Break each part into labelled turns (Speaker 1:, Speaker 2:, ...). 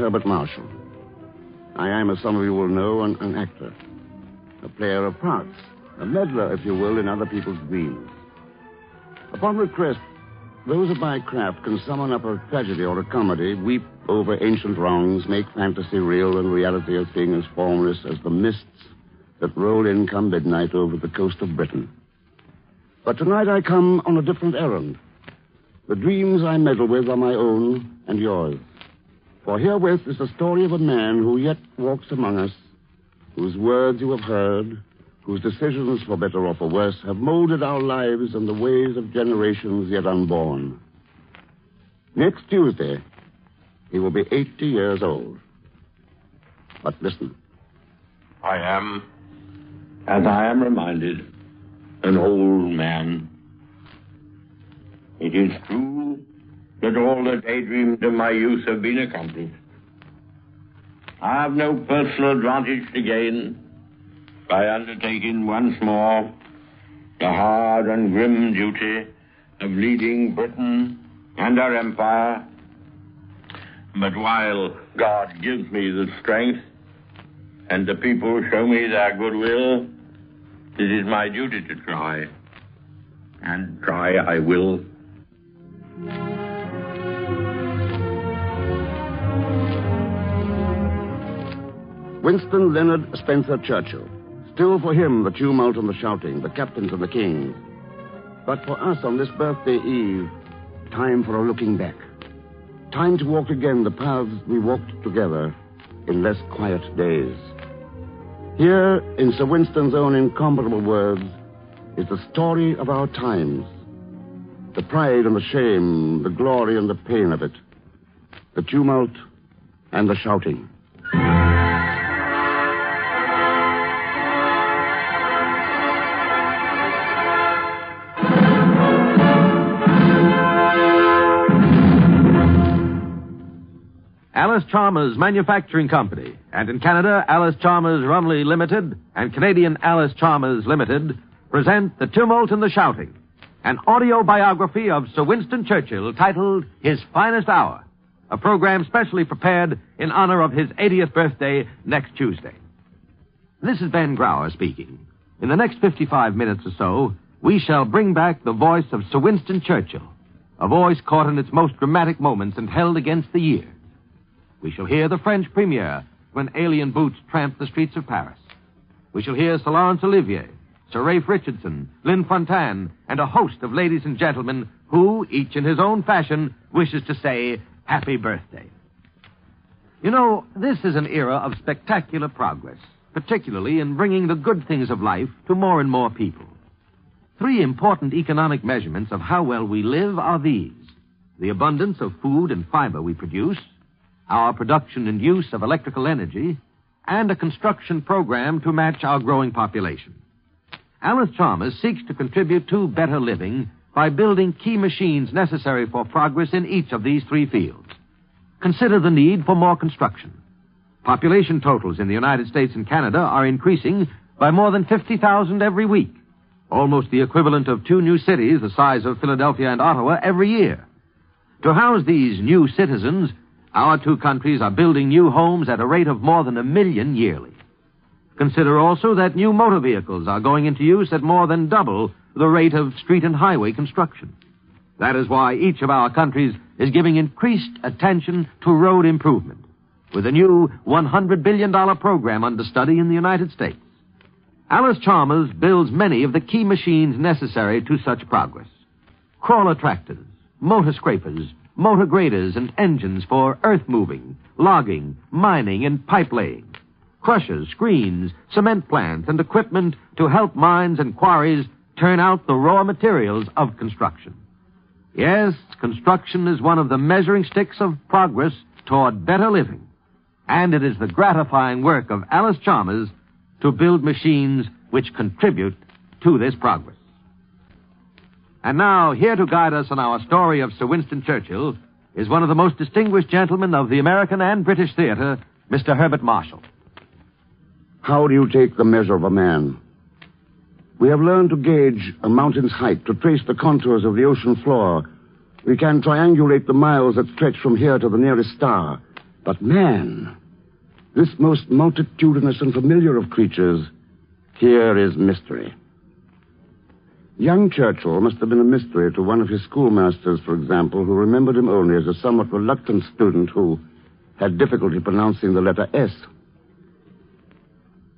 Speaker 1: Herbert Marshall. I am, as some of you will know, an, an actor, a player of parts, a meddler, if you will, in other people's dreams. Upon request, those of my craft can summon up a tragedy or a comedy, weep over ancient wrongs, make fantasy real and reality a thing as formless as the mists that roll in come midnight over the coast of Britain. But tonight I come on a different errand. The dreams I meddle with are my own and yours. For herewith is the story of a man who yet walks among us, whose words you have heard, whose decisions, for better or for worse, have molded our lives and the ways of generations yet unborn. Next Tuesday, he will be 80 years old. But listen.
Speaker 2: I am, as I am reminded, an old man. It is true that all the daydreams of my youth have been accomplished. I have no personal advantage to gain by undertaking once more the hard and grim duty of leading Britain and her empire. But while God gives me the strength and the people show me their goodwill, it is my duty to try. And try I will.
Speaker 1: Winston Leonard Spencer Churchill. Still for him the tumult and the shouting, the captains and the kings. But for us on this birthday eve, time for a looking back. Time to walk again the paths we walked together in less quiet days. Here, in Sir Winston's own incomparable words, is the story of our times. The pride and the shame, the glory and the pain of it. The tumult and the shouting.
Speaker 3: Allis-Chalmers Manufacturing Company, and in Canada, Alice Chalmers Rumely Limited and Canadian Allis-Chalmers Limited present The Tumult and the Shouting, an audio biography of Sir Winston Churchill titled His Finest Hour, a program specially prepared in honor of his 80th birthday next Tuesday. This is Ben Grauer speaking. In the next 55 minutes or so, we shall bring back the voice of Sir Winston Churchill, a voice caught in its most dramatic moments and held against the year. We shall hear the French premier when alien boots tramp the streets of Paris. We shall hear Sir Laurence Olivier, Sir Ralph Richardson, Lynn Fontanne, and a host of ladies and gentlemen who, each in his own fashion, wishes to say happy birthday. You know, this is an era of spectacular progress, particularly in bringing the good things of life to more and more people. Three important economic measurements of how well we live are these the abundance of food and fiber we produce, our production and use of electrical energy, and a construction program to match our growing population. Allis-Chalmers seeks to contribute to better living by building key machines necessary for progress in each of these three fields. Consider the need for more construction. Population totals in the United States and Canada are increasing by more than 50,000 every week, almost the equivalent of two new cities the size of Philadelphia and Ottawa every year. To house these new citizens, our two countries are building new homes at a rate of more than a million yearly. Consider also that new motor vehicles are going into use at more than double the rate of street and highway construction. That is why each of our countries is giving increased attention to road improvement, with a new $100 billion program under study in the United States. Allis-Chalmers builds many of the key machines necessary to such progress. Crawler tractors, motor scrapers, motor graders and engines for earth moving, logging, mining, and pipe laying, crushers, screens, cement plants, and equipment to help mines and quarries turn out the raw materials of construction. Yes, construction is one of the measuring sticks of progress toward better living. And it is the gratifying work of Allis-Chalmers to build machines which contribute to this progress. And now, here to guide us on our story of Sir Winston Churchill is one of the most distinguished gentlemen of the American and British theater, Mr. Herbert Marshall.
Speaker 1: How do you take the measure of a man? We have learned to gauge a mountain's height, to trace the contours of the ocean floor. We can triangulate the miles that stretch from here to the nearest star. But man, this most multitudinous and familiar of creatures, here is mystery. Young Churchill must have been a mystery to one of his schoolmasters, for example, who remembered him only as a somewhat reluctant student who had difficulty pronouncing the letter S.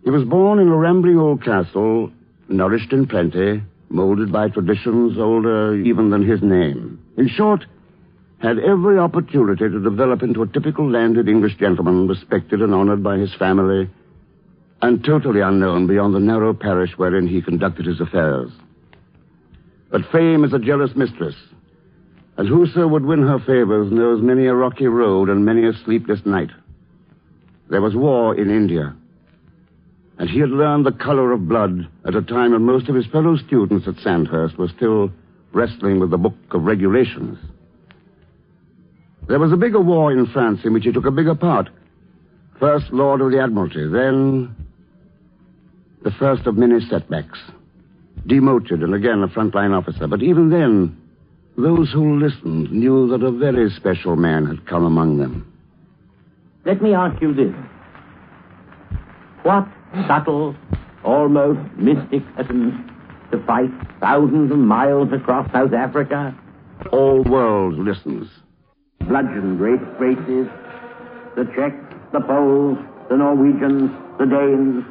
Speaker 1: He was born in a rambling old castle, nourished in plenty, molded by traditions older even than his name. In short, had every opportunity to develop into a typical landed English gentleman, respected and honored by his family, and totally unknown beyond the narrow parish wherein he conducted his affairs. But fame is a jealous mistress, and whoso would win her favors knows many a rocky road and many a sleepless night. There was war in India, and he had learned the color of blood at a time when most of his fellow students at Sandhurst were still wrestling with the book of regulations. There was a bigger war in France in which he took a bigger part. First Lord of the Admiralty, then the first of many setbacks demoted and again a frontline officer. But even then, those who listened knew that a very special man had come among them.
Speaker 2: Let me ask you this. What subtle, almost mystic essence to fight thousands of miles across South Africa?
Speaker 1: All the world listens.
Speaker 2: Bludgeon great races, the Czechs, the Poles, the Norwegians, the Danes,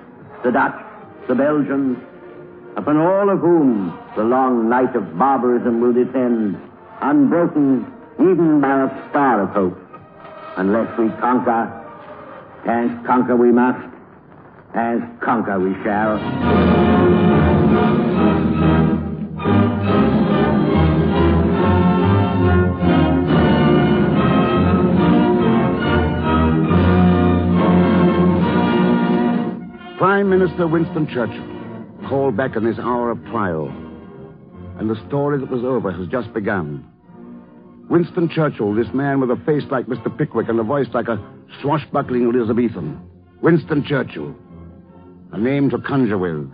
Speaker 2: the Dutch, the Belgians, upon all of whom the long night of barbarism will descend, unbroken even by a star of hope. Unless we conquer, as conquer we must, as conquer we shall.
Speaker 1: Prime Minister Winston Churchill called back in this hour of trial. And the story that was over has just begun. Winston Churchill, this man with a face like Mr. Pickwick and a voice like a swashbuckling Elizabethan. Winston Churchill. A name to conjure with.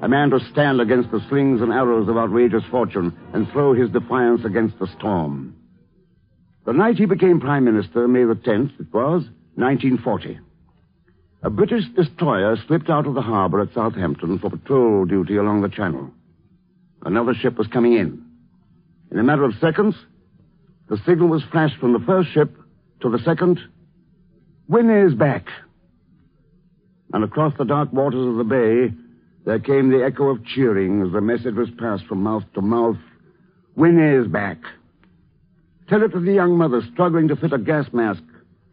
Speaker 1: A man to stand against the slings and arrows of outrageous fortune and throw his defiance against the storm. The night he became Prime Minister, May the 10th, it was, 1940. A British destroyer slipped out of the harbor at Southampton for patrol duty along the channel. Another ship was coming in. In a matter of seconds, the signal was flashed from the first ship to the second. Win is back. And across the dark waters of the bay, there came the echo of cheering as the message was passed from mouth to mouth. Win is back. Tell it to the young mother struggling to fit a gas mask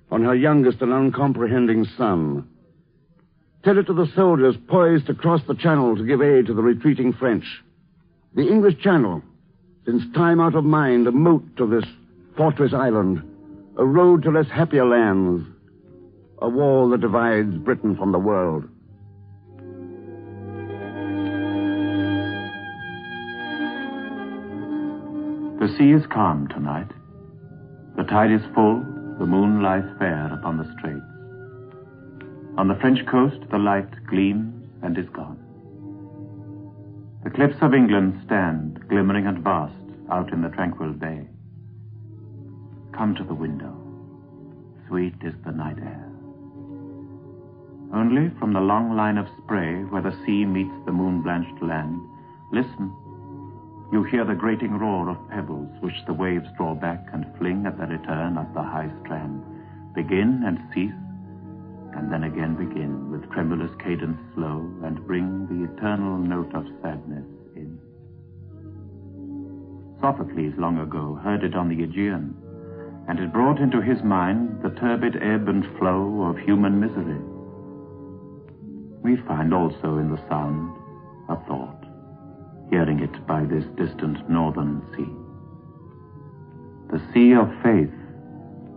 Speaker 1: on her youngest and uncomprehending son. Tell it to the soldiers poised to cross the channel to give aid to the retreating French. The English Channel, since time out of mind, a moat to this fortress island, a road to less happier lands, a wall that divides Britain from the world.
Speaker 4: The sea is calm tonight. The tide is full, the moon lies fair upon the straits. On the French coast, the light gleams and is gone. The cliffs of England stand, glimmering and vast, out in the tranquil bay. Come to the window. Sweet is the night air. Only from the long line of spray where the sea meets the moon-blanched land, listen. You hear the grating roar of pebbles which the waves draw back and fling at the return up the high strand, begin and cease, and then again begin with tremulous cadence slow and bring the eternal note of sadness in. Sophocles long ago heard it on the Aegean, and it brought into his mind the turbid ebb and flow of human misery. We find also in the sound a thought, hearing it by this distant northern sea. The sea of faith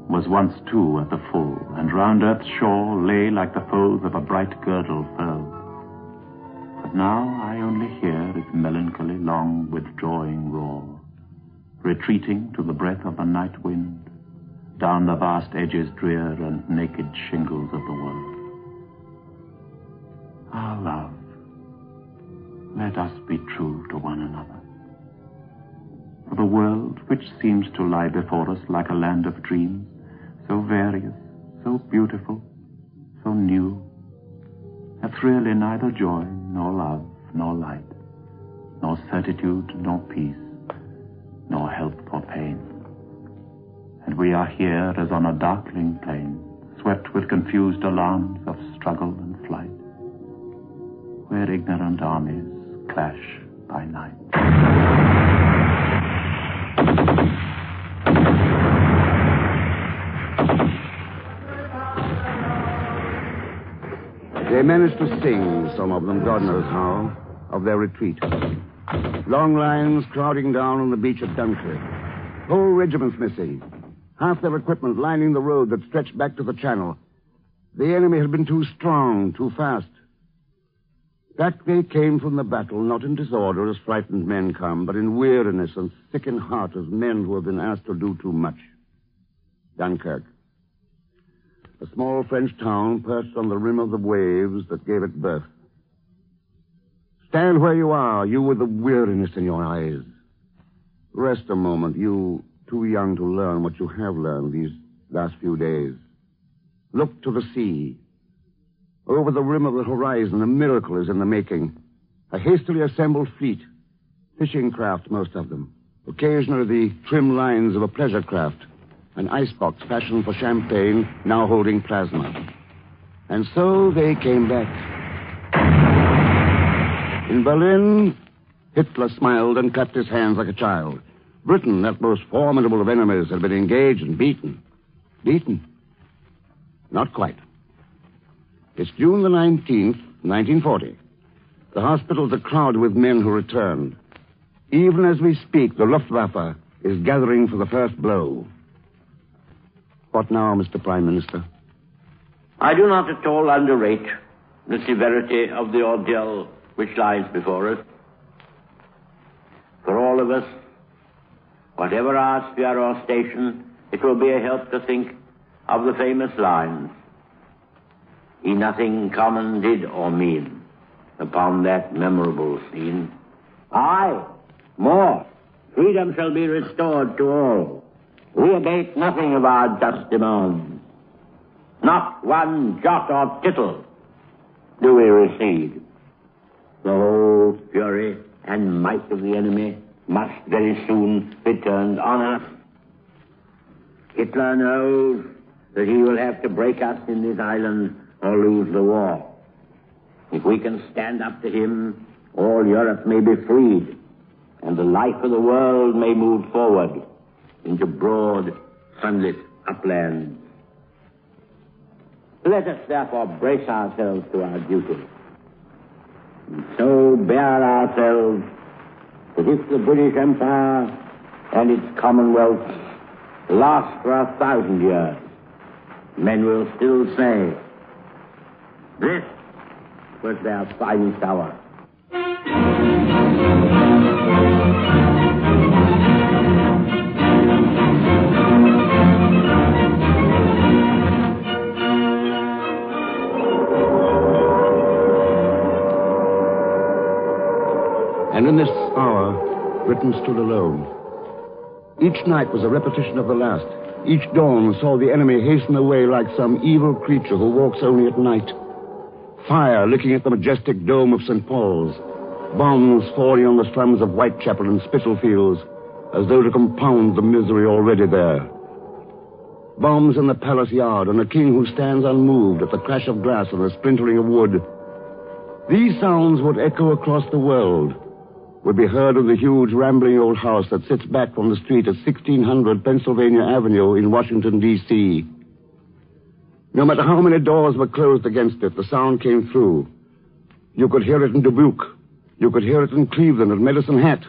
Speaker 4: was once too at the full, and round earth's shore lay like the folds of a bright girdle furled. But now I only hear its melancholy, long withdrawing roar, retreating to the breath of the night wind, down the vast edges drear and naked shingles of the world. Our love, let us be true to one another. For the world, which seems to lie before us like a land of dreams, so various, so beautiful, so new, hath really neither joy, nor love, nor light, nor certitude, nor peace, nor help for pain. And we are here as on a darkling plain, swept with confused alarms of struggle and flight, where ignorant armies clash by night.
Speaker 1: They managed to sing, some of them, God knows how, of their retreat. Long lines crowding down on the beach at Dunkirk. Whole regiments missing. Half their equipment lining the road that stretched back to the channel. The enemy had been too strong, too fast. Back they came from the battle, not in disorder as frightened men come, but in weariness and sick in heart as men who have been asked to do too much. Dunkirk. A small French town perched on the rim of the waves that gave it birth. Stand where you are, you with the weariness in your eyes. Rest a moment, you too young to learn what you have learned these last few days. Look to the sea. Over the rim of the horizon, a miracle is in the making. A hastily assembled fleet. Fishing craft, most of them. Occasionally the trim lines of a pleasure craft. An icebox fashioned for champagne, now holding plasma. And so they came back. In Berlin, Hitler smiled and clapped his hands like a child. Britain, that most formidable of enemies, had been engaged and beaten. Beaten? Not quite. It's June the 19th, 1940. The hospitals are crowded with men who returned. Even as we speak, the Luftwaffe is gathering for the first blow. What now, Mr. Prime Minister?
Speaker 2: I do not at all underrate the severity of the ordeal which lies before us. For all of us, whatever our sphere or station, it will be a help to think of the famous lines. He nothing common did or mean upon that memorable scene. Aye, more, freedom shall be restored to all. We abate nothing of our just demands. Not one jot or tittle do we recede. The whole fury and might of the enemy must very soon be turned on us. Hitler knows that he will have to break us in this island or lose the war. If we can stand up to him, all Europe may be freed, and the life of the world may move forward into broad, sunlit uplands. Let us therefore brace ourselves to our duty. And so bear ourselves that if the British Empire and its Commonwealth last for a thousand years, men will still say, this was their finest hour.
Speaker 1: Britain stood alone. Each night was a repetition of the last. Each dawn saw the enemy hasten away like some evil creature who walks only at night. Fire licking at the majestic dome of St. Paul's. Bombs falling on the slums of Whitechapel and Spitalfields as though to compound the misery already there. Bombs in the palace yard and a king who stands unmoved at the crash of glass and the splintering of wood. These sounds would echo across the world would be heard of the huge rambling old house that sits back from the street at 1600 Pennsylvania Avenue in Washington, D.C. No matter how many doors were closed against it, the sound came through. You could hear it in Dubuque. You could hear it in Cleveland and Medicine Hat.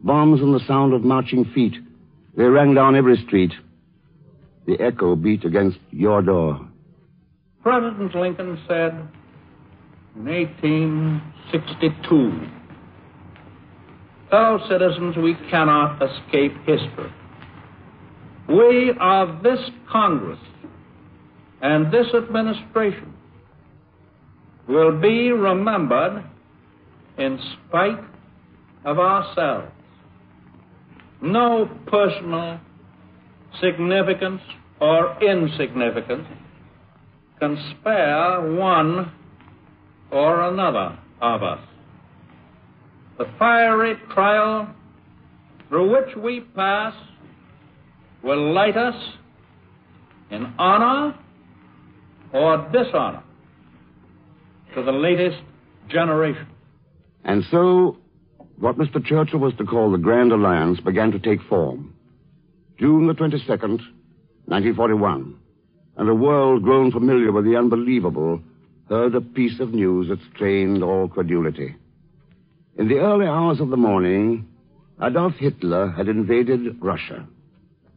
Speaker 1: Bombs and the sound of marching feet. They rang down every street. The echo beat against your door.
Speaker 5: President Lincoln said in 1862, Fellow citizens, we cannot escape history. We of this Congress and this administration will be remembered in spite of ourselves. No personal significance or insignificance can spare one or another of us. The fiery trial through which we pass will light us in honor or dishonor to the latest generation.
Speaker 1: And so, what Mr. Churchill was to call the Grand Alliance began to take form. June the 22nd, 1941. And a world grown familiar with the unbelievable heard a piece of news that strained all credulity. In the early hours of the morning, Adolf Hitler had invaded Russia.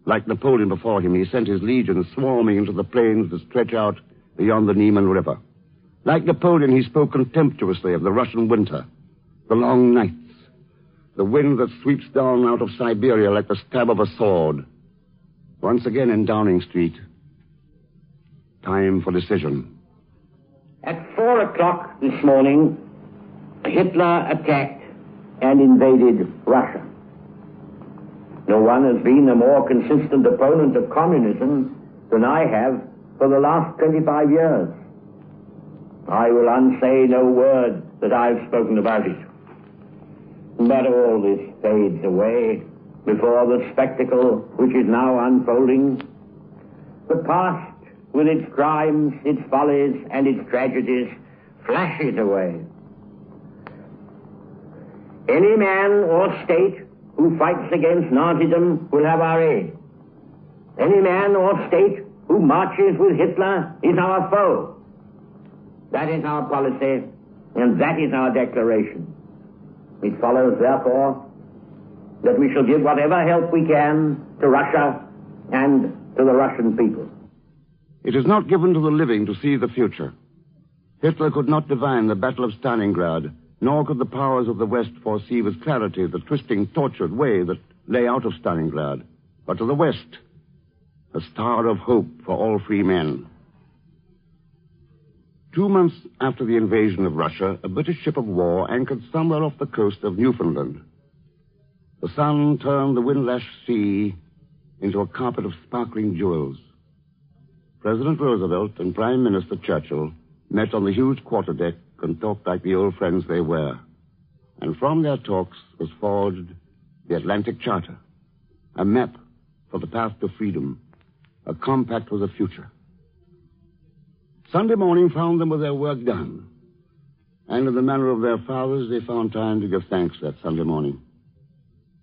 Speaker 1: Like Napoleon before him, he sent his legions swarming into the plains that stretch out beyond the Niemen River. Like Napoleon, he spoke contemptuously of the Russian winter, the long nights, the wind that sweeps down out of Siberia like the stab of a sword. Once again in Downing Street, time for decision.
Speaker 2: At four o'clock this morning, Hitler attacked and invaded Russia. No one has been a more consistent opponent of communism than I have for the last 25 years. I will unsay no word that I've spoken about it. But all this fades away before the spectacle which is now unfolding. The past, with its crimes, its follies, and its tragedies, flashes away. Any man or state who fights against Nazism will have our aid. Any man or state who marches with Hitler is our foe. That is our policy, and that is our declaration. It follows, therefore, that we shall give whatever help we can to Russia and to the Russian people.
Speaker 1: It is not given to the living to see the future. Hitler could not divine the Battle of Stalingrad, nor could the powers of the West foresee with clarity the twisting, tortured way that lay out of Stalingrad. But to the West, a star of hope for all free men. Two months after the invasion of Russia, a British ship of war anchored somewhere off the coast of Newfoundland. The sun turned the wind-lashed sea into a carpet of sparkling jewels. President Roosevelt and Prime Minister Churchill met on the huge quarterdeck and talked like the old friends they were. And from their talks was forged the Atlantic Charter, a map for the path to freedom, a compact for the future. Sunday morning found them with their work done. And in the manner of their fathers, they found time to give thanks that Sunday morning.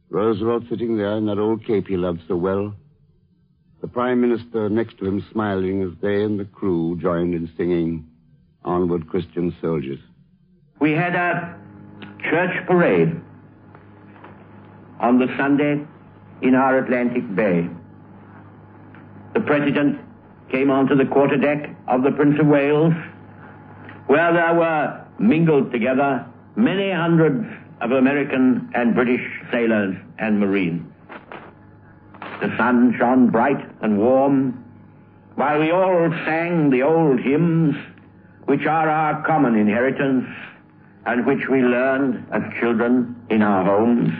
Speaker 1: Roosevelt sitting there in that old cape he loved so well. The Prime Minister next to him smiling as they and the crew joined in singing Onward Christian Soldiers.
Speaker 2: We had a church parade on the Sunday in our Atlantic Bay. The President came onto the quarterdeck of the Prince of Wales, where there were mingled together many hundreds of American and British sailors and Marines. The sun shone bright and warm, while we all sang the old hymns, which are our common inheritance and which we learned as children in our homes.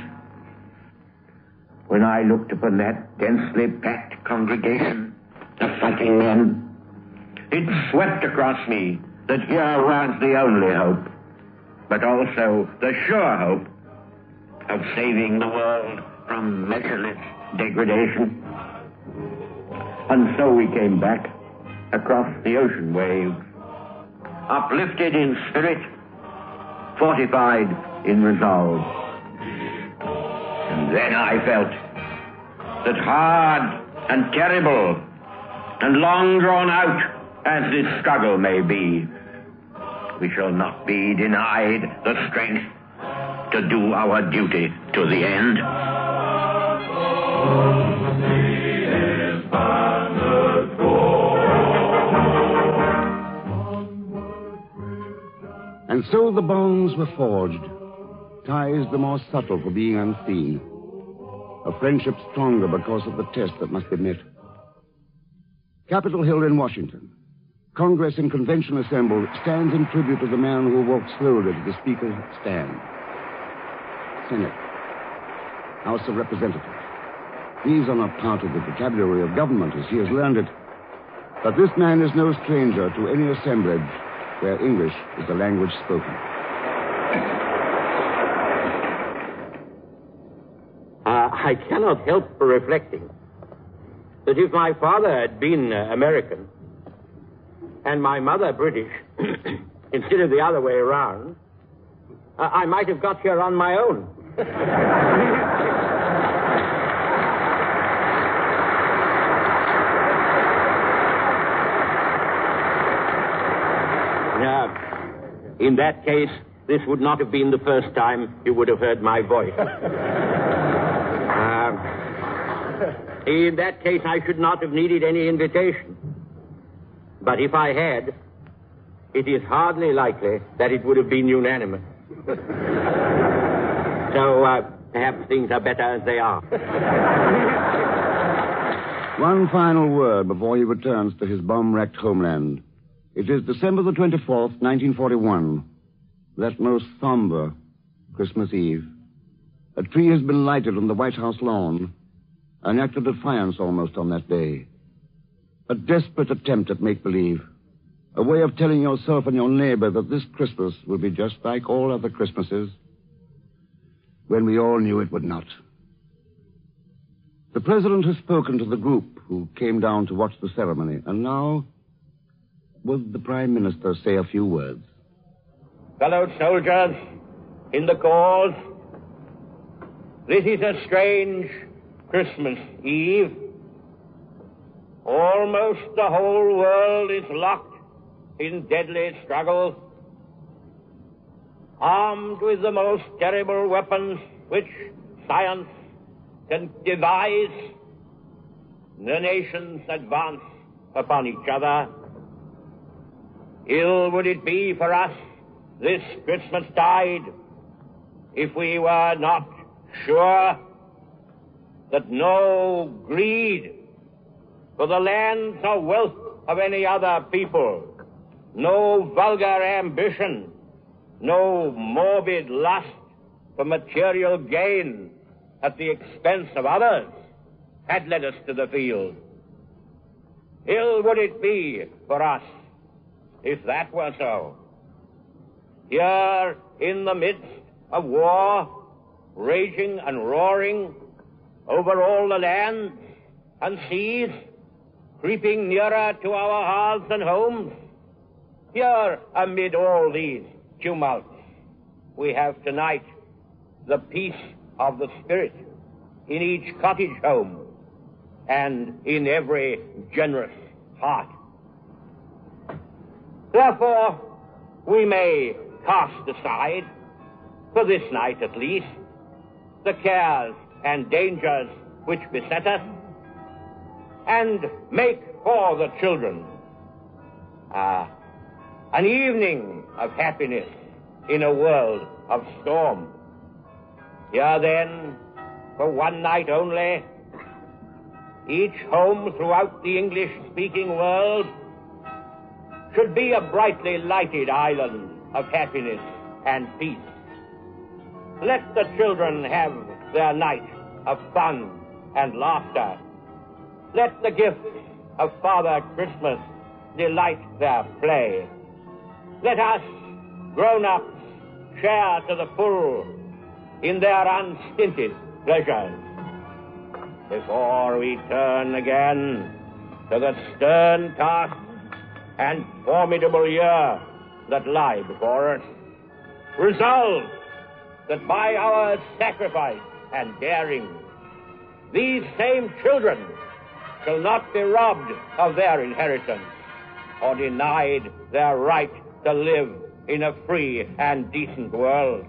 Speaker 2: When I looked upon that densely packed congregation of fighting men, it swept across me that here was the only hope, but also the sure hope of saving the world from measureless degradation. And so we came back across the ocean waves, uplifted in spirit, fortified in resolve.
Speaker 6: And then I felt that hard and terrible and long drawn out as this struggle may be, we shall not be denied the strength to do our duty to the end.
Speaker 1: And so the bonds were forged, ties the more subtle for being unseen, a friendship stronger because of the test that must be met. Capitol Hill in Washington. Congress and convention assembled stands in tribute to the man who walked slowly to the Speaker's stand. Senate. House of Representatives. These are not part of the vocabulary of government as he has learned it. But this man is no stranger to any assemblage where English is the language spoken.
Speaker 2: Uh, I cannot help reflecting that if my father had been uh, American and my mother British, instead of the other way around, uh, I might have got here on my own. now, in that case, this would not have been the first time you would have heard my voice. Uh, in that case, I should not have needed any invitation. But if I had, it is hardly likely that it would have been unanimous. so uh, perhaps things are better as they are.
Speaker 1: One final word before he returns to his bomb wrecked homeland. It is December the 24th, 1941. That most somber Christmas Eve. A tree has been lighted on the White House lawn. An act of defiance almost on that day. A desperate attempt at make believe. A way of telling yourself and your neighbor that this Christmas will be just like all other Christmases when we all knew it would not. The president has spoken to the group who came down to watch the ceremony, and now would the prime minister say a few words?
Speaker 2: Fellow soldiers, in the cause, this is a strange Christmas Eve. Almost the whole world is locked in deadly struggle, armed with the most terrible weapons which science can devise. The nations advance upon each other. Ill would it be for us this Christmas tide if we were not sure that no greed for the lands or wealth of any other people, no vulgar ambition, no morbid lust for material gain at the expense of others had led us to the field. Ill would it be for us if that were so. Here in the midst of war, raging and roaring over all the lands and seas, creeping nearer to our hearths and homes, here amid all these tumults, we have tonight the peace of the Spirit in each cottage home and in every generous heart. Therefore, we may cast aside, for this night at least, the cares and dangers which beset us, and make for the children uh, an evening of happiness in a world of storm. Here then, for one night only, each home throughout the English speaking world should be a brightly lighted island of happiness and peace. Let the children have their night of fun and laughter. Let the gifts of Father Christmas delight their play. Let us, grown-ups, share to the full in their unstinted pleasures. Before we turn again to the stern task and formidable year that lie before us, resolve that by our sacrifice and daring. These same children shall not be robbed of their inheritance or denied their right to live in a free and decent world.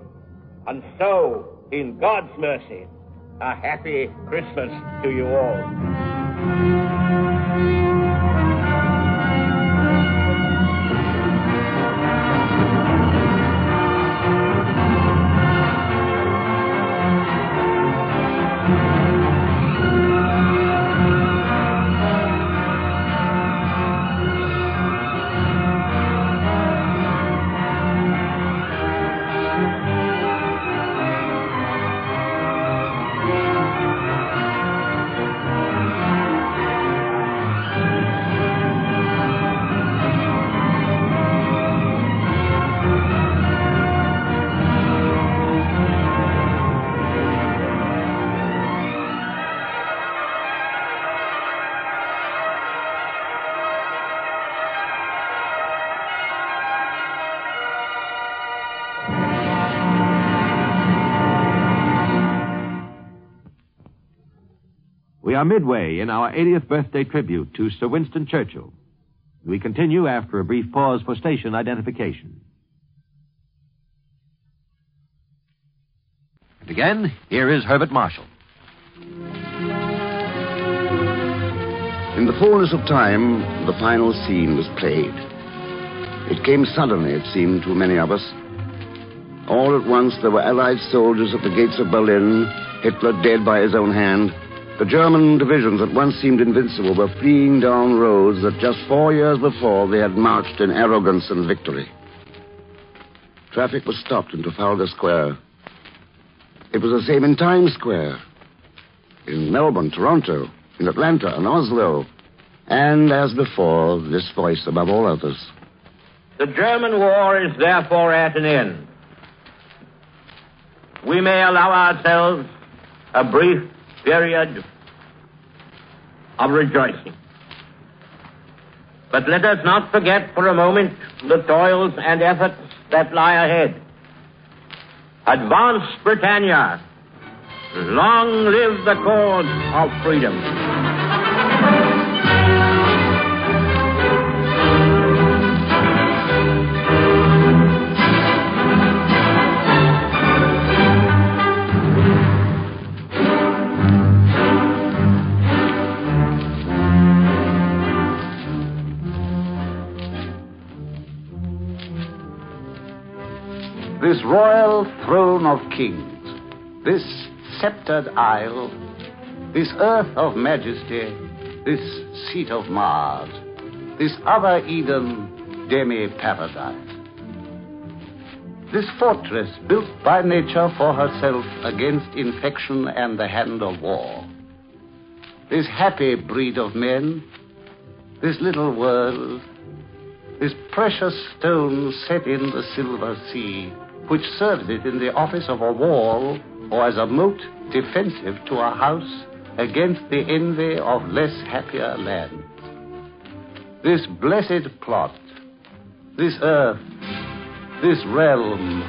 Speaker 2: And so, in God's mercy, a happy Christmas to you all.
Speaker 3: Are midway in our 80th birthday tribute to Sir Winston Churchill. We continue after a brief pause for station identification. And again, here is Herbert Marshall.
Speaker 1: In the fullness of time, the final scene was played. It came suddenly, it seemed, to many of us. All at once, there were Allied soldiers at the gates of Berlin, Hitler dead by his own hand. The German divisions that once seemed invincible were fleeing down roads that just four years before they had marched in arrogance and victory. Traffic was stopped in Trafalgar Square. It was the same in Times Square, in Melbourne, Toronto, in Atlanta, and Oslo. And as before, this voice above all others.
Speaker 2: The German war is therefore at an end. We may allow ourselves a brief period of rejoicing. But let us not forget for a moment the toils and efforts that lie ahead. Advance, Britannia! Long live the cause of freedom!
Speaker 7: Royal throne of kings, this sceptered isle, this earth of majesty, this seat of Mars, this other Eden, demi-paradise. This fortress built by nature for herself against infection and the hand of war. This happy breed of men, this little world, this precious stone set in the silver sea, which serves it in the office of a wall or as a moat defensive to a house against the envy of less happier lands. This blessed plot, this earth, this realm,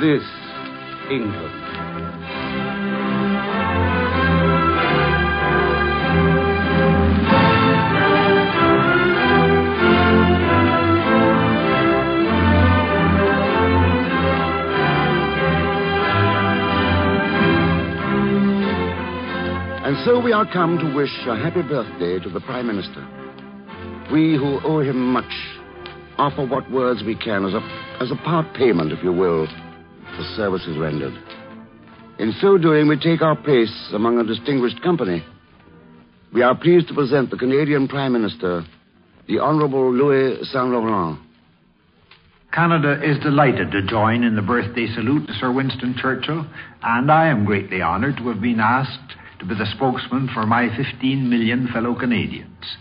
Speaker 7: this England.
Speaker 1: And so we are come to wish a happy birthday to the Prime Minister. We who owe him much offer what words we can as a, as a part payment, if you will, for services rendered. In so doing, we take our place among a distinguished company. We are pleased to present the Canadian Prime Minister, the Honorable Louis Saint Laurent.
Speaker 8: Canada is delighted to join in the birthday salute to Sir Winston Churchill, and I am greatly honored to have been asked to be the spokesman for my 15 million fellow Canadians.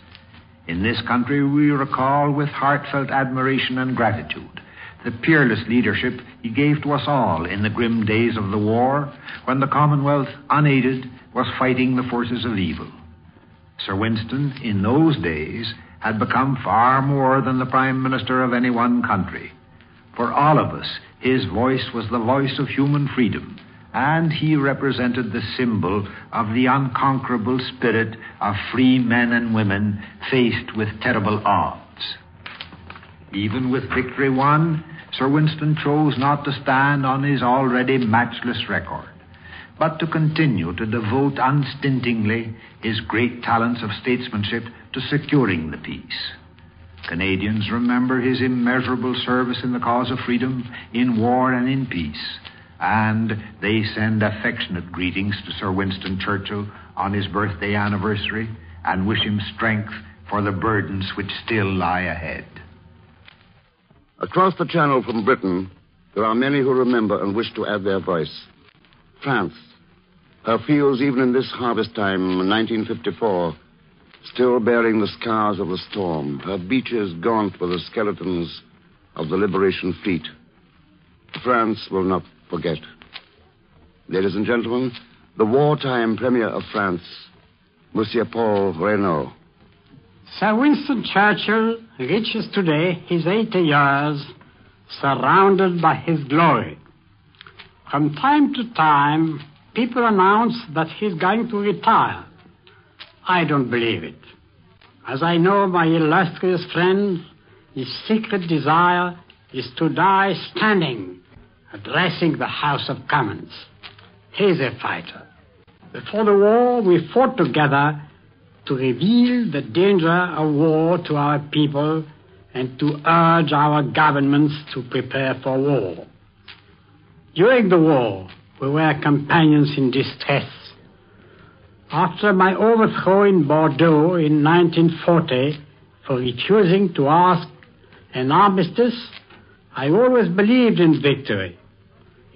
Speaker 8: In this country, we recall with heartfelt admiration and gratitude the peerless leadership he gave to us all in the grim days of the war when the Commonwealth, unaided, was fighting the forces of evil. Sir Winston, in those days, had become far more than the Prime Minister of any one country. For all of us, his voice was the voice of human freedom, and he represented the symbol of the unconquerable spirit of free men and women faced with terrible odds. Even with victory won, Sir Winston chose not to stand on his already matchless record, but to continue to devote unstintingly his great talents of statesmanship to securing the peace. Canadians remember his immeasurable service in the cause of freedom, in war and in peace, and they send affectionate greetings to Sir Winston Churchill on his birthday anniversary and wish him strength for the burdens which still lie ahead.
Speaker 1: Across the channel from Britain, there are many who remember and wish to add their voice. France, her fields, even in this harvest time, 1954, still bearing the scars of the storm, her beaches gaunt with the skeletons of the liberation fleet. France will not forget. Ladies and gentlemen, the wartime Premier of France, Monsieur Paul Reynaud.
Speaker 9: Sir Winston Churchill reaches today his 80 years surrounded by his glory. From time to time, people announce that he's going to retire. I don't believe it. As I know my illustrious friend, his secret desire is to die standing, addressing the House of Commons. He's a fighter. Before the war, we fought together to reveal the danger of war to our people and to urge our governments to prepare for war. During the war, we were companions in distress. After my overthrow in Bordeaux in 1940 for refusing to ask an armistice, I always believed in victory.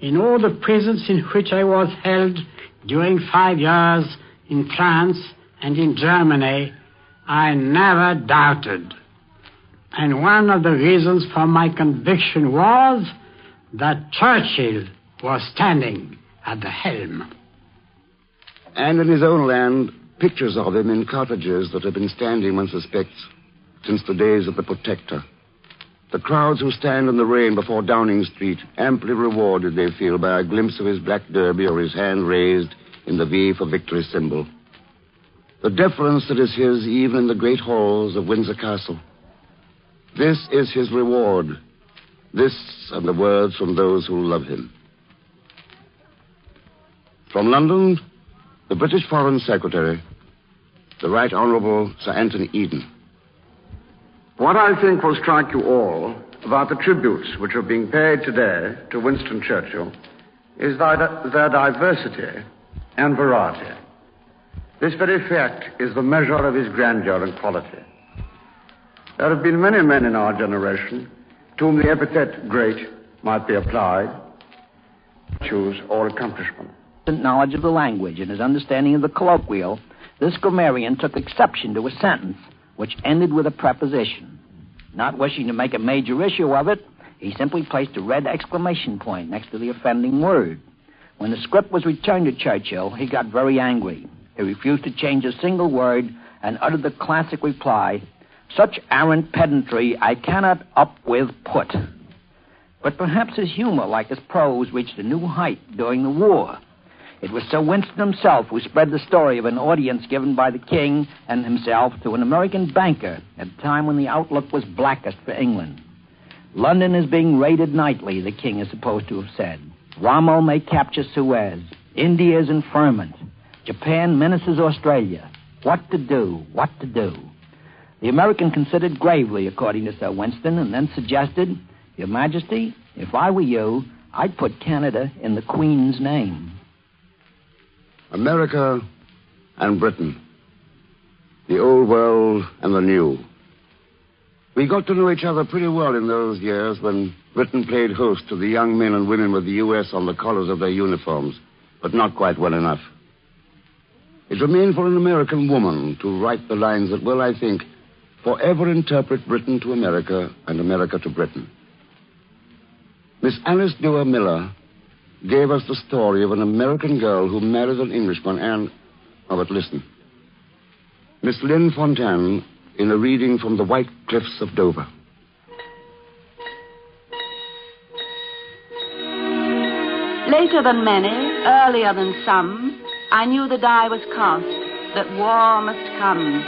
Speaker 9: In all the prisons in which I was held during five years in France and in Germany, I never doubted. And one of the reasons for my conviction was that Churchill was standing at the helm.
Speaker 1: And in his own land, pictures of him in cottages that have been standing, one suspects, since the days of the Protector. The crowds who stand in the rain before Downing Street, amply rewarded, they feel, by a glimpse of his black derby or his hand raised in the V for victory symbol. The deference that is his even in the great halls of Windsor Castle. This is his reward. This and the words from those who love him. From London, the British Foreign Secretary, the Right Honorable Sir Anthony Eden.
Speaker 10: What I think will strike you all about the tributes which are being paid today to Winston Churchill is their, their diversity and variety. This very fact is the measure of his grandeur and quality. There have been many men in our generation to whom the epithet great might be applied, choose or accomplishment
Speaker 11: knowledge of the language and his understanding of the colloquial, this grammarian took exception to a sentence which ended with a preposition. Not wishing to make a major issue of it, he simply placed a red exclamation point next to the offending word. When the script was returned to Churchill, he got very angry. He refused to change a single word and uttered the classic reply, Such arrant pedantry I cannot up with put. But perhaps his humor, like his prose, reached a new height during the war. It was Sir Winston himself who spread the story of an audience given by the king and himself to an American banker at a time when the outlook was blackest for England. London is being raided nightly, the king is supposed to have said. Rommel may capture Suez. India is in ferment. Japan menaces Australia. What to do? What to do? The American considered gravely, according to Sir Winston, and then suggested, Your Majesty, if I were you, I'd put Canada in the Queen's name.
Speaker 1: America and Britain. The old world and the new. We got to know each other pretty well in those years when Britain played host to the young men and women with the U.S. on the collars of their uniforms, but not quite well enough. It remained for an American woman to write the lines that will, I think, forever interpret Britain to America and America to Britain. Miss Alice Duer Miller gave us the story of an American girl who married an Englishman and. Oh, but listen. Miss Lynn Fontanne in a reading from the White Cliffs of Dover.
Speaker 12: Later than many, earlier than some, I knew the die was cast, that war must come,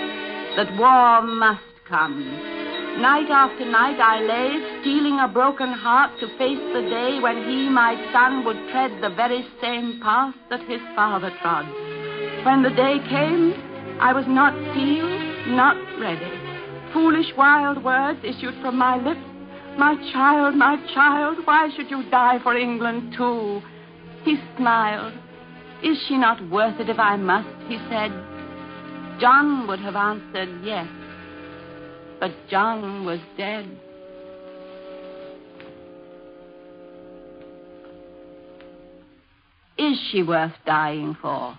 Speaker 12: that war must come. Night after night I lay, stealing a broken heart to face the day when he, my son, would tread the very same path that his father trod. When the day came, I was not steeled, not ready. Foolish, wild words issued from my lips. My child, my child, why should you die for England too? He smiled. Is she not worth it if I must? He said. John would have answered yes. But John was dead. Is she worth dying for?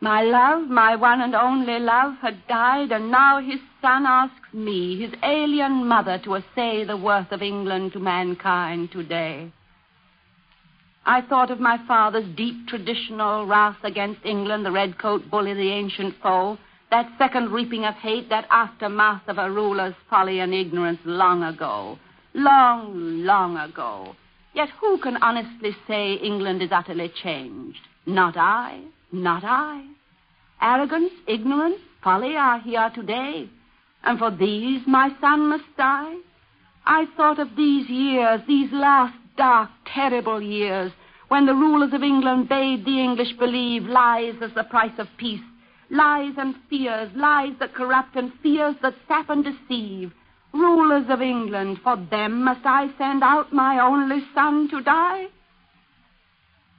Speaker 12: My love, my one and only love, had died, and now his son asks me, his alien mother, to assay the worth of England to mankind today. I thought of my father's deep traditional wrath against England, the redcoat bully, the ancient foe, that second reaping of hate, that aftermath of a ruler's folly and ignorance long ago. Long, long ago. Yet who can honestly say England is utterly changed? Not I. Not I. Arrogance, ignorance, folly are here today. And for these my son must die. I thought of these years, these last dark, terrible years, when the rulers of England bade the English believe lies as the price of peace, lies and fears, lies that corrupt and fears that sap and deceive. Rulers of England, for them must I send out my only son to die?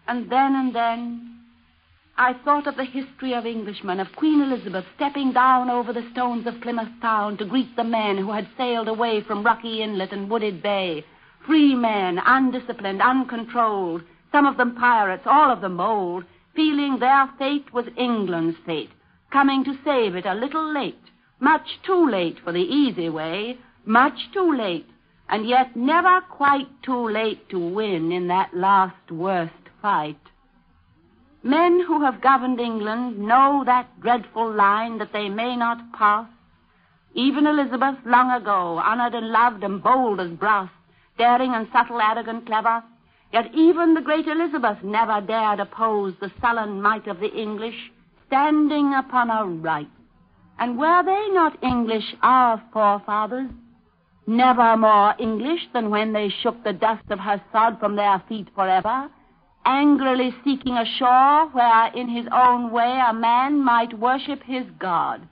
Speaker 12: And then and then I thought of the history of Englishmen, of Queen Elizabeth stepping down over the stones of Plymouth Town to greet the men who had sailed away from Rocky Inlet and Wooded Bay. Free men, undisciplined, uncontrolled, some of them pirates, all of them old, feeling their fate was England's fate, coming to save it a little late, much too late for the easy way, much too late, and yet never quite too late to win in that last worst fight. Men who have governed England know that dreadful line that they may not pass. Even Elizabeth, long ago, honored and loved and bold as brass, daring and subtle, arrogant, clever, yet even the great Elizabeth never dared oppose the sullen might of the English, standing upon a right. And were they not English, our forefathers? Never more English than when they shook the dust of her sod from their feet forever, angrily seeking a shore where in his own way a man might worship his God.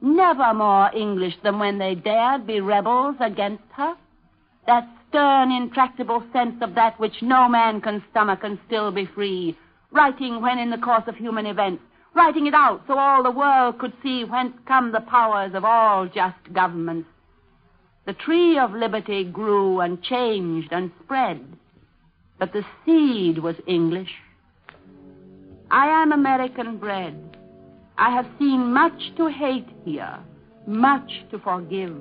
Speaker 12: Never more English than when they dared be rebels against her. That stern, intractable sense of that which no man can stomach and still be free. Writing when in the course of human events. Writing it out so all the world could see whence come the powers of all just governments. The tree of liberty grew and changed and spread but the seed was English. I am American bred. I have seen much to hate here, much to forgive.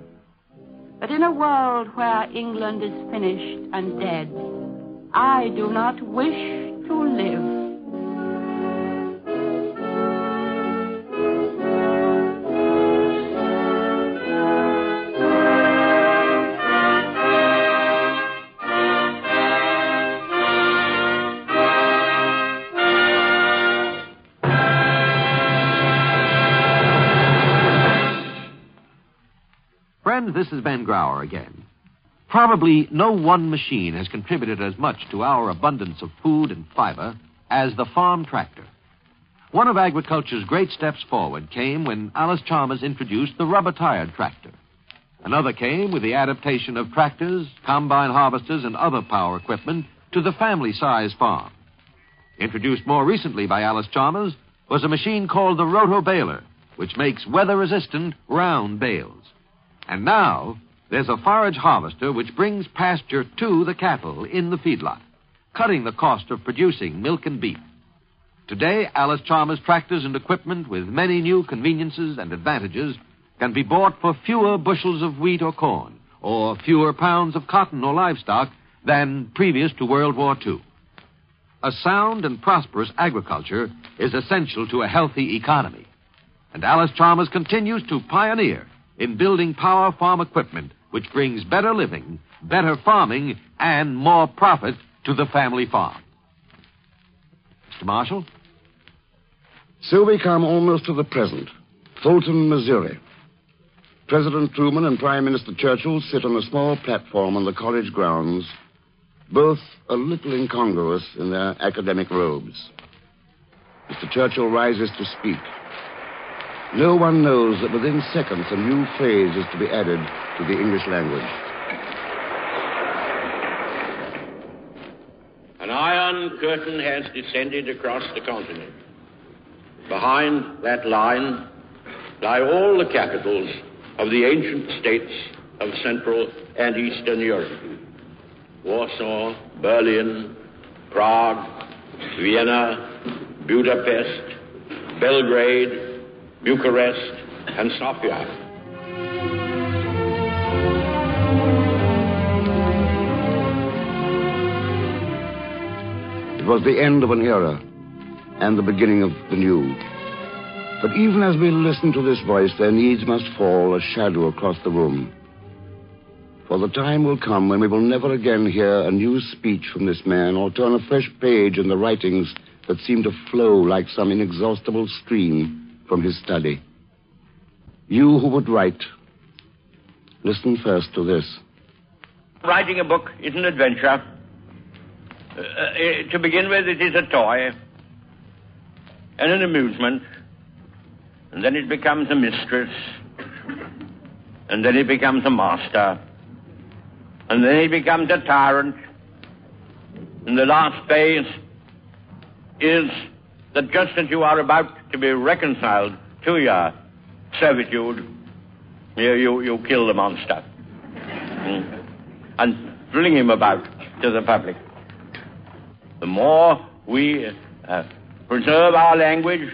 Speaker 12: But in a world where England is finished and dead, I do not wish to live.
Speaker 3: Friends, this is Ben Grauer again. Probably no one machine has contributed as much to our abundance of food and fiber as the farm tractor. One of agriculture's great steps forward came when Allis-Chalmers introduced the rubber tired tractor. Another came with the adaptation of tractors, combine harvesters, and other power equipment to the family size farm. Introduced more recently by Allis-Chalmers was a machine called the roto baler, which makes weather resistant round bales. And now, there's a forage harvester which brings pasture to the cattle in the feedlot, cutting the cost of producing milk and beef. Today, Allis Chalmers tractors and equipment with many new conveniences and advantages can be bought for fewer bushels of wheat or corn, or fewer pounds of cotton or livestock than previous to World War II. A sound and prosperous agriculture is essential to a healthy economy. And Allis Chalmers continues to pioneer in building power farm equipment which brings better living, better farming, and more profit to the family farm. Mr. Marshall?
Speaker 1: So we come almost to the present. Fulton, Missouri. President Truman and Prime Minister Churchill sit on a small platform on the college grounds, both a little incongruous in their academic robes. Mr. Churchill rises to speak. No one knows that within seconds a new phrase is to be added to the English language.
Speaker 2: An iron curtain has descended across the continent. Behind that line lie all the capitals of the ancient states of Central and Eastern Europe Warsaw, Berlin, Prague, Vienna, Budapest, Belgrade, Bucharest, and Sofia.
Speaker 1: It was the end of an era and the beginning of the new. But even as we listen to this voice, there needs must fall a shadow across the room. For the time will come when we will never again hear a new speech from this man or turn a fresh page in the writings that seem to flow like some inexhaustible stream from his study. You who would write, listen first to this.
Speaker 2: Writing a book is an adventure. Uh, uh, to begin with, it is a toy and an amusement. And then it becomes a mistress. And then it becomes a master. And then it becomes a tyrant. And the last phase is that just as you are about to be reconciled to your servitude, you, you, you kill the monster. Mm. And fling him about to the public. The more we uh, preserve our language,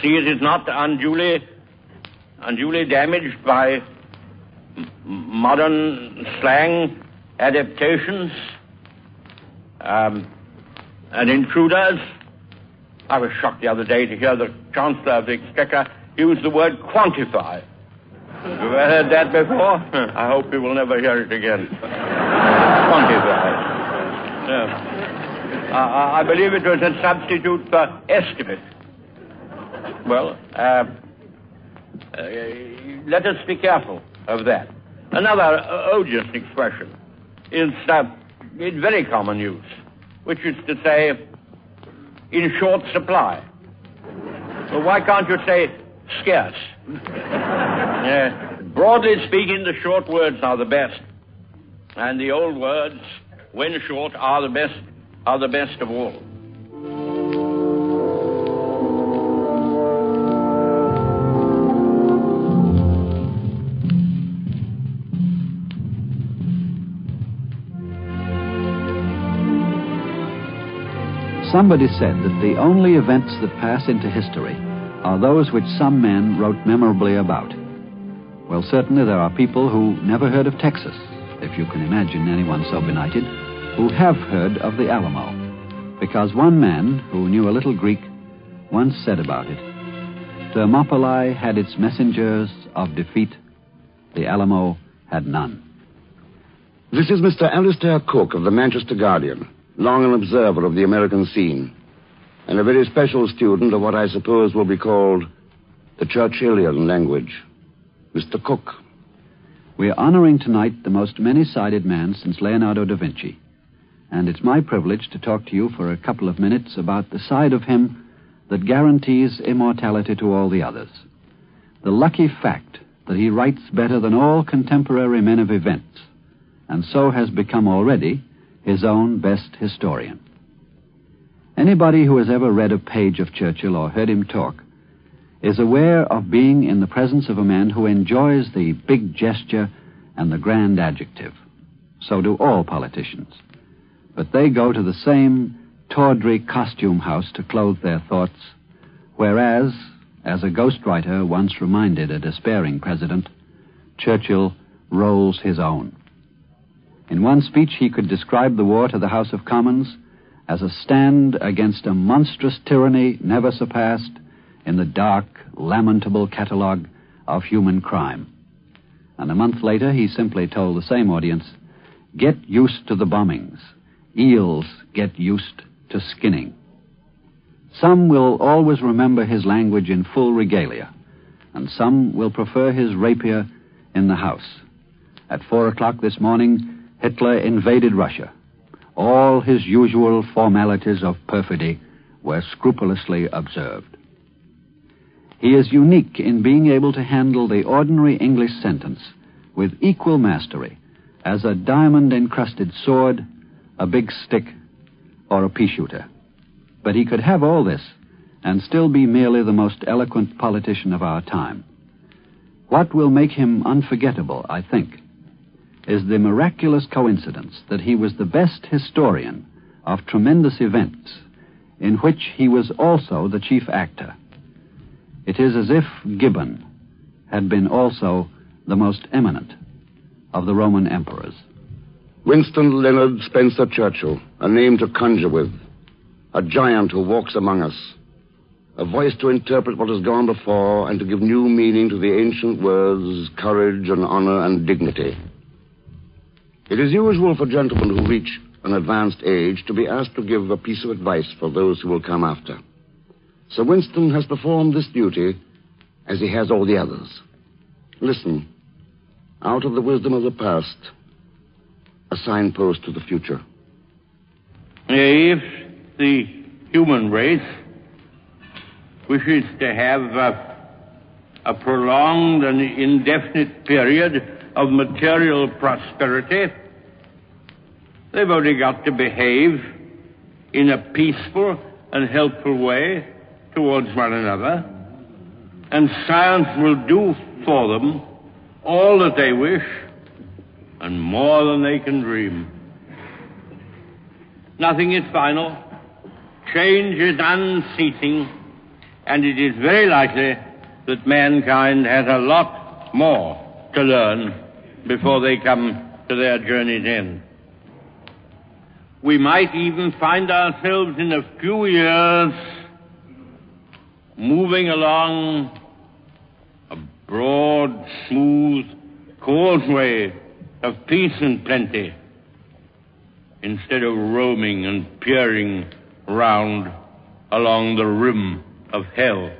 Speaker 2: see it is not unduly, unduly damaged by modern slang adaptations um, and intruders. I was shocked the other day to hear the Chancellor of the Exchequer use the word quantify. You've ever heard that before? I hope you will never hear it again. quantify. Yeah. I, I believe it was a substitute for estimate. Well, uh, uh, let us be careful of that. Another uh, odious expression is uh, in very common use, which is to say, in short supply. Well, why can't you say scarce? uh, broadly speaking, the short words are the best, and the old words, when short, are the best are the best of all.
Speaker 13: Somebody said that the only events that pass into history are those which some men wrote memorably about. Well, certainly there are people who never heard of Texas, if you can imagine anyone so benighted who have heard of the Alamo, because one man who knew a little Greek once said about it Thermopylae had its messengers of defeat, the Alamo had none.
Speaker 1: This is Mr. Alistair Cooke of the Manchester Guardian, long an observer of the American scene, and a very special student of what I suppose will be called the Churchillian language. Mr. Cooke.
Speaker 13: We are honoring tonight the most many sided man since Leonardo da Vinci and it's my privilege to talk to you for a couple of minutes about the side of him that guarantees immortality to all the others. The lucky fact that he writes better than all contemporary men of events, and so has become already his own best historian. Anybody who has ever read a page of Churchill or heard him talk is aware of being in the presence of a man who enjoys the big gesture and the grand adjective. So do all politicians but they go to the same tawdry costume house to clothe their thoughts, whereas, as a ghostwriter once reminded a despairing president, Churchill rolls his own. In one speech, he could describe the war to the House of Commons as a stand against a monstrous tyranny never surpassed in the dark, lamentable catalogue of human crime. And a month later, he simply told the same audience, Get used to the bombings. Eels get used to skinning. Some will always remember his language in full regalia, and some will prefer his rapier in the house. At four o'clock this morning, Hitler invaded Russia. All his usual formalities of perfidy were scrupulously observed. He is unique in being able to handle the ordinary English sentence with equal mastery as a diamond encrusted sword, a big stick, or a pea shooter. But he could have all this and still be merely the most eloquent politician of our time. What will make him unforgettable, I think, is the miraculous coincidence that he was the best historian of tremendous events in which he was also the chief actor. It is as if Gibbon had been also the most eminent of the Roman emperors.
Speaker 1: Winston Leonard Spencer Churchill, a name to conjure with, a giant who walks among us, a voice to interpret what has gone before and to give new meaning to the ancient words courage and honor and dignity. It is usual for gentlemen who reach an advanced age to be asked to give a piece of advice for those who will come after. Sir Winston has performed this duty as he has all the others. Listen. Out of the wisdom of the past, a signpost to the future.
Speaker 2: If the human race wishes to have a, a prolonged and indefinite period of material prosperity, they've only got to behave in a peaceful and helpful way towards one another, and science will do for them all that they wish and more than they can dream. Nothing is final. Change is unceasing, and it is very likely that mankind has a lot more to learn before they come to their journey's end. We might even find ourselves in a few years moving along a broad, smooth causeway of peace and plenty instead of roaming and peering round along the rim of hell.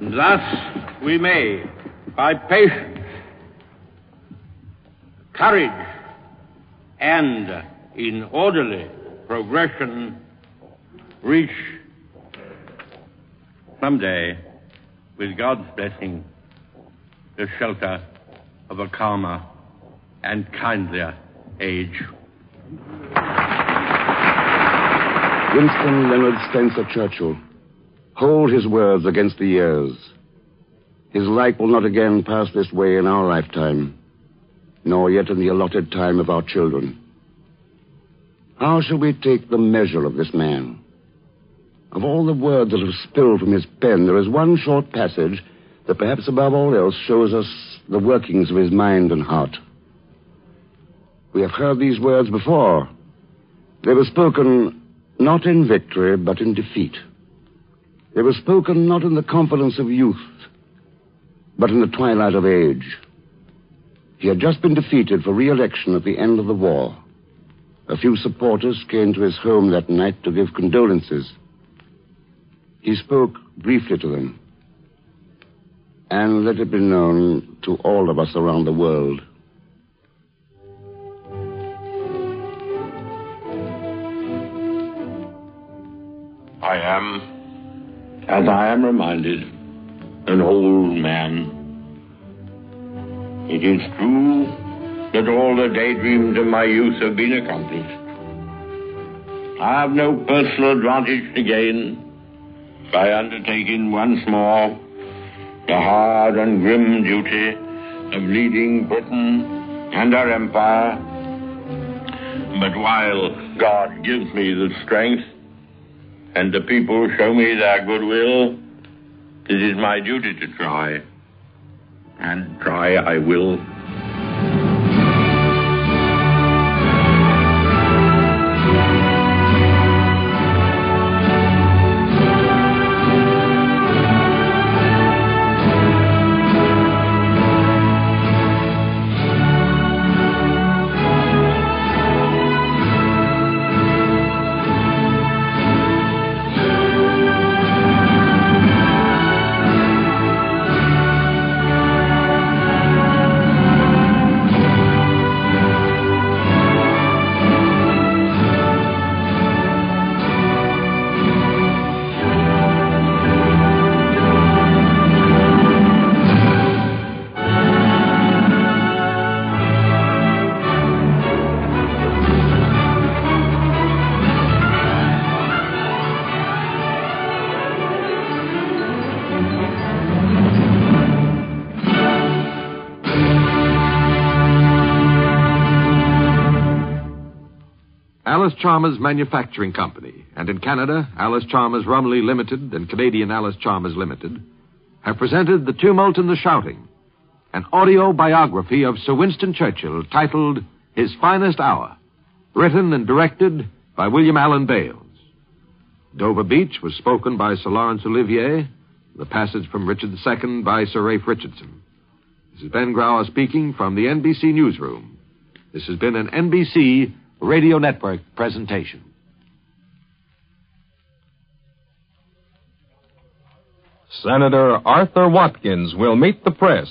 Speaker 2: Thus we may, by patience, courage, and in orderly progression, reach someday, with God's blessing, the shelter of a calmer and kindlier age.
Speaker 1: Winston Leonard Spencer Churchill. Hold his words against the years. His like will not again pass this way in our lifetime, nor yet in the allotted time of our children. How shall we take the measure of this man? Of all the words that have spilled from his pen, there is one short passage that perhaps above all else shows us the workings of his mind and heart. We have heard these words before. They were spoken not in victory, but in defeat. They were spoken not in the confidence of youth, but in the twilight of age. He had just been defeated for re-election at the end of the war. A few supporters came to his home that night to give condolences. He spoke briefly to them. And let it be known to all of us around the world.
Speaker 2: I am, as I am reminded, an old man. It is true that all the daydreams of my youth have been accomplished. I have no personal advantage to gain by undertaking once more the hard and grim duty of leading Britain and her empire. But while God gives me the strength and the people show me their goodwill, it is my duty to try. And try I will.
Speaker 3: Allis-Chalmers Manufacturing Company, and in Canada, Alice Chalmers Rumely Limited and Canadian Allis-Chalmers Limited, have presented The Tumult and the Shouting, an audio biography of Sir Winston Churchill titled His Finest Hour, written and directed by William Allen Bales. Dover Beach was spoken by Sir Laurence Olivier, the passage from Richard II by Sir Ralph Richardson. This is Ben Grauer speaking from the NBC Newsroom. This has been an NBC Radio Network presentation.
Speaker 14: Senator Arthur Watkins will meet the press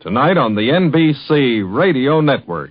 Speaker 14: tonight on the NBC Radio Network.